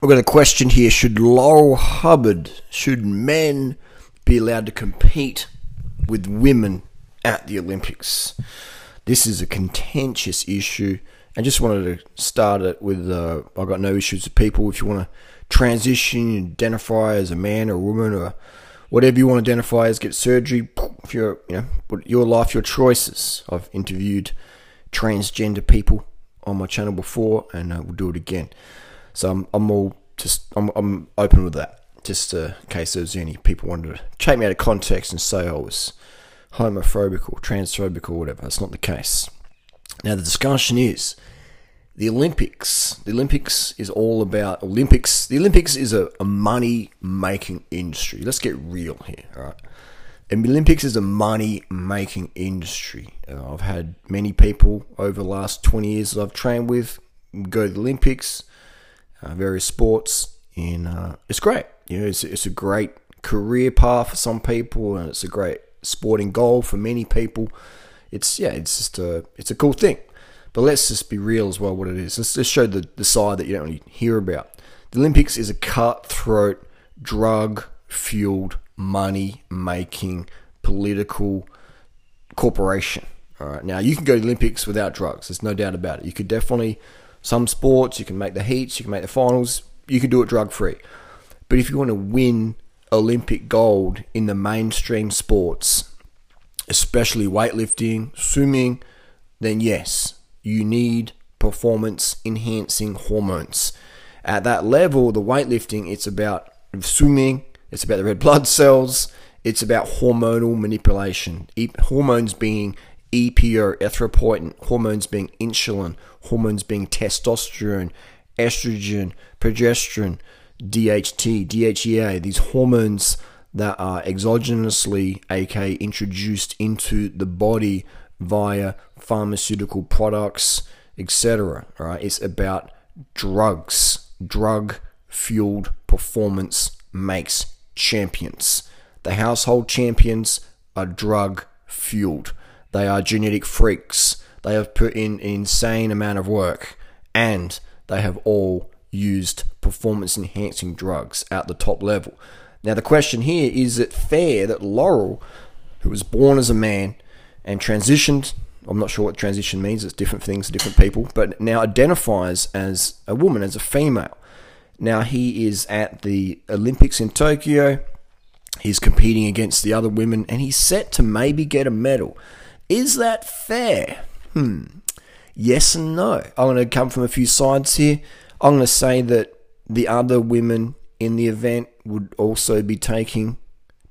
We've got a question here. Should Laurel Hubbard, should men be allowed to compete with women at the Olympics? This is a contentious issue. I just wanted to start it with uh, I've got no issues with people. If you want to transition, identify as a man or a woman or whatever you want to identify as, get surgery. If you're, you know, your life, your choices. I've interviewed transgender people on my channel before, and uh, we'll do it again. So I'm, I'm all just I'm, I'm open with that, just in case there's any people wanted to take me out of context and say I was homophobic or transphobic or whatever. That's not the case. Now the discussion is the Olympics. The Olympics is all about Olympics. The Olympics is a, a money making industry. Let's get real here, all right? And the Olympics is a money making industry. Uh, I've had many people over the last 20 years that I've trained with go to the Olympics, uh, various sports, and uh, it's great. You know, it's, it's a great career path for some people, and it's a great sporting goal for many people. It's yeah, it's just a it's a cool thing. But let's just be real as well. What it is. Let's just show the the side that you don't really hear about. The Olympics is a cutthroat, drug fueled, money making political corporation. All right. Now you can go to the Olympics without drugs. There's no doubt about it. You could definitely some sports you can make the heats, you can make the finals. You can do it drug free. But if you want to win Olympic gold in the mainstream sports, especially weightlifting, swimming, then yes, you need performance enhancing hormones. At that level, the weightlifting, it's about swimming, it's about the red blood cells, it's about hormonal manipulation. hormones being EPO, erythropoietin, hormones being insulin, hormones being testosterone, estrogen, progesterone, DHT, DHEA, these hormones that are exogenously, aka introduced into the body via pharmaceutical products, etc. Right? It's about drugs. Drug fueled performance makes champions. The household champions are drug fueled. They are genetic freaks. They have put in an insane amount of work and they have all used performance enhancing drugs at the top level. Now, the question here is it fair that Laurel, who was born as a man and transitioned, I'm not sure what transition means, it's different things to different people, but now identifies as a woman, as a female. Now, he is at the Olympics in Tokyo. He's competing against the other women and he's set to maybe get a medal. Is that fair? Hmm. Yes and no. I'm going to come from a few sides here. I'm going to say that the other women in the event would also be taking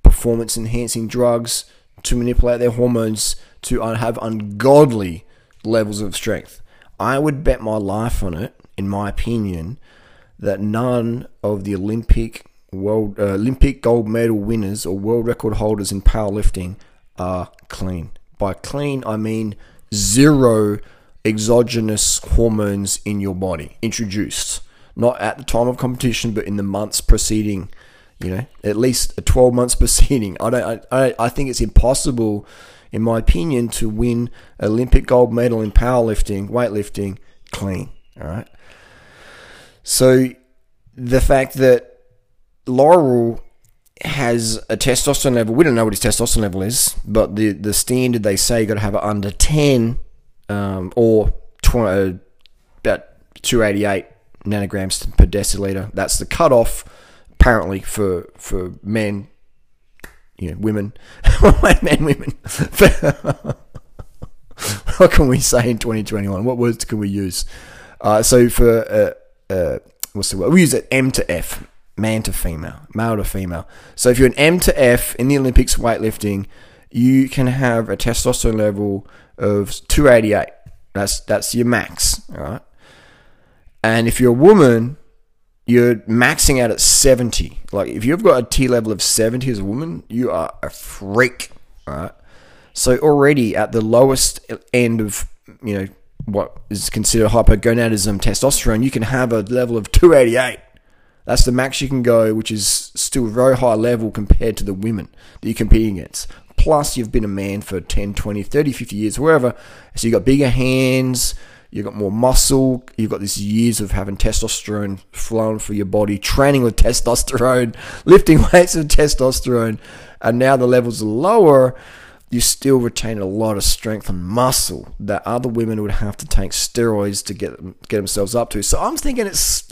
performance enhancing drugs to manipulate their hormones to have ungodly levels of strength. I would bet my life on it, in my opinion, that none of the Olympic world uh, Olympic gold medal winners or world record holders in powerlifting are clean. By clean, I mean zero exogenous hormones in your body introduced. Not at the time of competition, but in the months preceding, you know, at least a 12 months preceding. I don't, I, I think it's impossible, in my opinion, to win Olympic gold medal in powerlifting, weightlifting, clean. All right. So the fact that Laurel has a testosterone level. We don't know what his testosterone level is, but the the standard they say you got to have it under ten um, or 20, uh, about two eighty eight nanograms per deciliter. That's the cutoff apparently for for men. You know, women, men, women. what can we say in 2021? What words can we use? Uh, so for uh, uh, what's the word? We use it M to F man to female, male to female. So if you're an M to F in the Olympics weightlifting, you can have a testosterone level of 288. That's that's your max, all right? And if you're a woman, you're maxing out at 70. Like if you've got a T level of 70 as a woman, you are a freak, all right? So already at the lowest end of, you know, what is considered hypogonadism testosterone, you can have a level of 288. That's the max you can go, which is still very high level compared to the women that you're competing against. Plus, you've been a man for 10, 20, 30, 50 years, wherever. So you've got bigger hands, You've got more muscle. You've got this years of having testosterone flowing through your body, training with testosterone, lifting weights with testosterone, and now the levels are lower. You still retain a lot of strength and muscle that other women would have to take steroids to get get themselves up to. So I'm thinking it's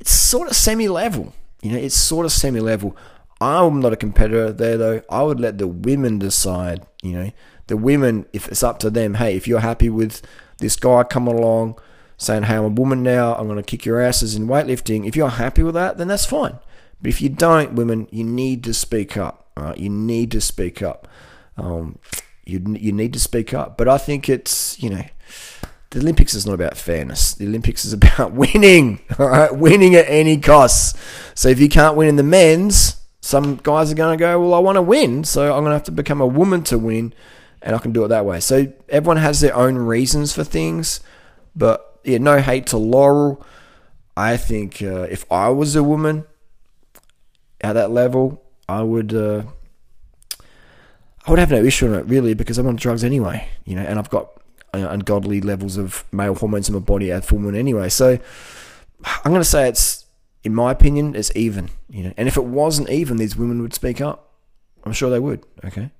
it's sort of semi level. You know, it's sort of semi level. I'm not a competitor there though. I would let the women decide. You know, the women, if it's up to them, hey, if you're happy with this guy coming along saying, hey, I'm a woman now, I'm going to kick your asses in weightlifting, if you're happy with that, then that's fine. But if you don't, women, you need to speak up. Right? You need to speak up. Um, you, you need to speak up. But I think it's, you know, the Olympics is not about fairness. The Olympics is about winning, all right? Winning at any cost. So if you can't win in the men's, some guys are going to go, well, I want to win, so I'm going to have to become a woman to win and I can do it that way. So everyone has their own reasons for things, but yeah, no hate to Laurel. I think uh, if I was a woman at that level, I would uh, I would have no issue on it really because I'm on drugs anyway, you know, and I've got Uh, ungodly levels of male hormones in my body at full moon anyway. So I'm going to say it's, in my opinion, it's even, you know. And if it wasn't even, these women would speak up. I'm sure they would. Okay.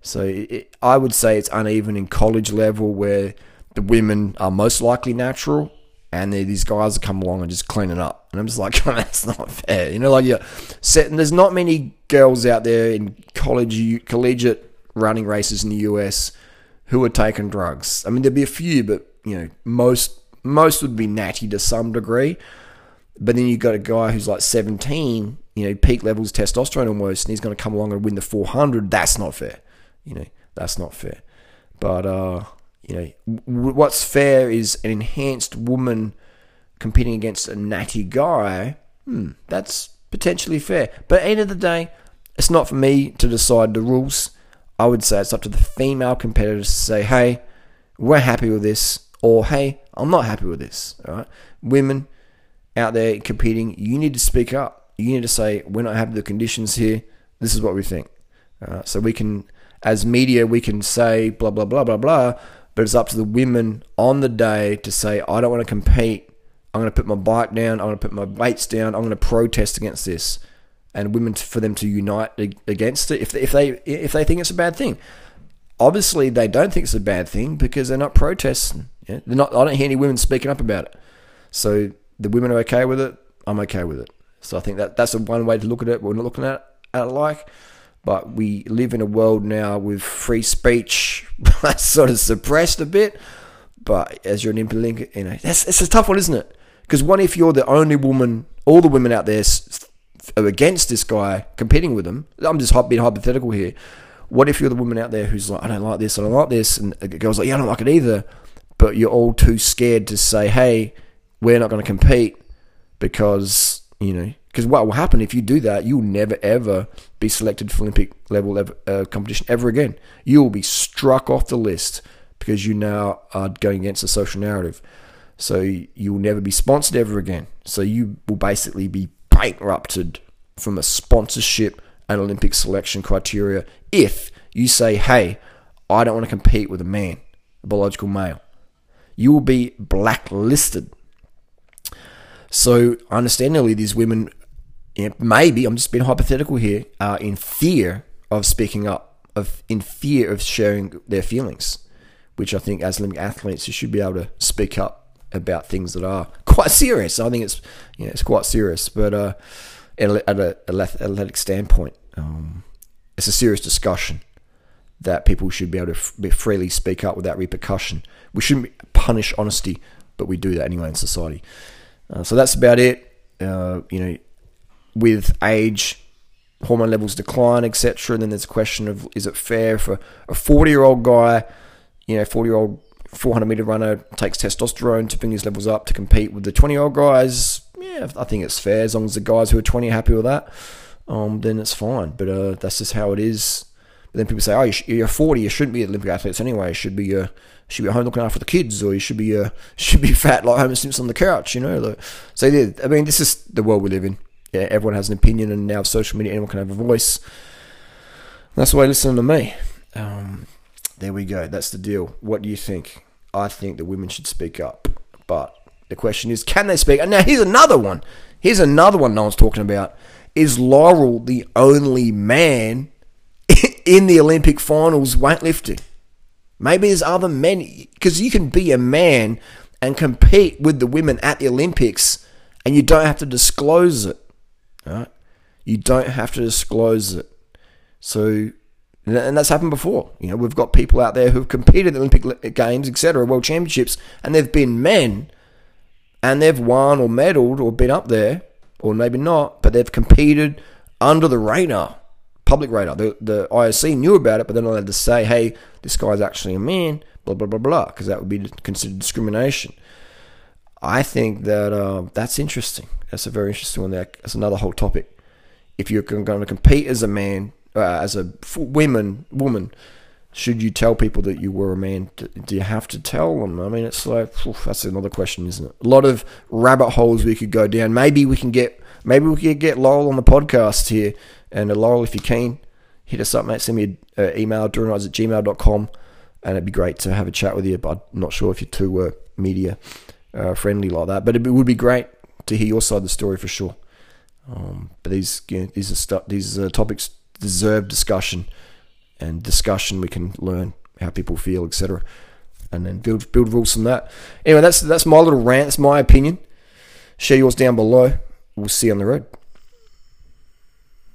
So it, I would say it's uneven in college level where the women are most likely natural and these guys come along and just clean it up. And I'm just like, that's not fair. You know, like you're setting, there's not many girls out there in college, collegiate running races in the US who are taking drugs. I mean, there'd be a few, but, you know, most, most would be natty to some degree. But then you've got a guy who's like 17, you know, peak levels testosterone almost, and he's going to come along and win the 400. That's not fair. You know, that's not fair. But uh, you know, w- what's fair is an enhanced woman competing against a natty guy. Hmm, that's potentially fair. But at the end of the day, it's not for me to decide the rules. I would say it's up to the female competitors to say, hey, we're happy with this, or hey, I'm not happy with this. All right, women out there competing, you need to speak up. You need to say, we're not happy with the conditions here. This is what we think. So we can as media, we can say blah, blah, blah, blah, blah, but it's up to the women on the day to say, I don't want to compete. I'm going to put my bike down. I'm going to put my weights down. I'm going to protest against this. And women for them to unite against it if they, if they if they think it's a bad thing. Obviously, they don't think it's a bad thing because they're not protesting. Yeah? They're not. I don't hear any women speaking up about it. So the women are okay with it. I'm okay with it. So I think that that's one way to look at it. We're not looking at, at it like. But we live in a world now with free speech sort of suppressed a bit. But as you're an Olympic, you know, that's it's a tough one, isn't it? Because what if you're the only woman, all the women out there against this guy competing with him? I'm just being hypothetical here. What if you're the woman out there who's like, I don't like this, I don't like this, and the girl's like, yeah, I don't like it either, but you're all too scared to say, hey, we're not going to compete because you know because what will happen if you do that, you'll never ever be selected for Olympic level uh, competition ever again. You will be struck off the list because you now are going against the social narrative. So you will never be sponsored ever again. So you will basically be bankrupted from a sponsorship and Olympic selection criteria if you say, hey, I don't want to compete with a man, a biological male. You will be blacklisted. So, understandably, these women maybe I'm just being hypothetical here, are in fear of speaking up, of in fear of sharing their feelings, which I think as Olympic athletes you should be able to speak up about things that are quite serious. I think it's you know, it's quite serious, but uh, at an athletic standpoint, um, it's a serious discussion that people should be able to be freely speak up without repercussion. We shouldn't punish honesty, but we do that anyway in society. Uh, so that's about it. Uh, you know, with age, hormone levels decline, etc. And then there's a question of is it fair for a 40 year old guy, you know, 40 year old 400 meter runner takes testosterone to bring his levels up to compete with the 20 year old guys? Yeah, I think it's fair as long as the guys who are 20 are happy with that. Um, then it's fine. But uh, that's just how it is. But then people say, "Oh, you're 40. You shouldn't be Olympic athletes anyway. You should be uh, should be at home looking after the kids, or you should be uh, should be fat like Homer Simpson on the couch." You know. So yeah, I mean, this is the world we live in yeah, everyone has an opinion, and now social media, anyone can have a voice. That's why listen to me. Um, there we go. That's the deal. What do you think? I think the women should speak up. But the question is, can they speak? And now here's another one. Here's another one no one's talking about. Is Laurel the only man in the Olympic finals weightlifting? Maybe there's other men because you can be a man and compete with the women at the Olympics, and you don't have to disclose it. Right? You don't have to disclose it. So, and that's happened before. You know, we've got people out there who've competed in the Olympic Games, etc., World Championships, and they've been men, and they've won or medaled or been up there, or maybe not, but they've competed under the radar, public radar. The, the IOC knew about it, but they're not allowed to say, hey, this guy's actually a man, blah, blah, blah, blah, because that would be considered discrimination. I think that uh, that's interesting. That's a very interesting one. There, That's another whole topic. If you're going to compete as a man, uh, as a woman, woman, should you tell people that you were a man? Do you have to tell them? I mean, it's like oof, that's another question, isn't it? A lot of rabbit holes we could go down. Maybe we can get maybe we could get Laurel on the podcast here. And uh, Laurel, if you can, hit us up, mate. Send me an uh, email, duranize at gmail.com, and it'd be great to have a chat with you. But I'm not sure if you're too uh, media uh, friendly like that. But it would be great to hear your side of the story for sure. Um, but these you know, these are these uh, topics deserve discussion, and discussion we can learn how people feel, etc. And then build build rules from that. Anyway, that's that's my little rant. That's my opinion. Share yours down below. We'll see you on the road.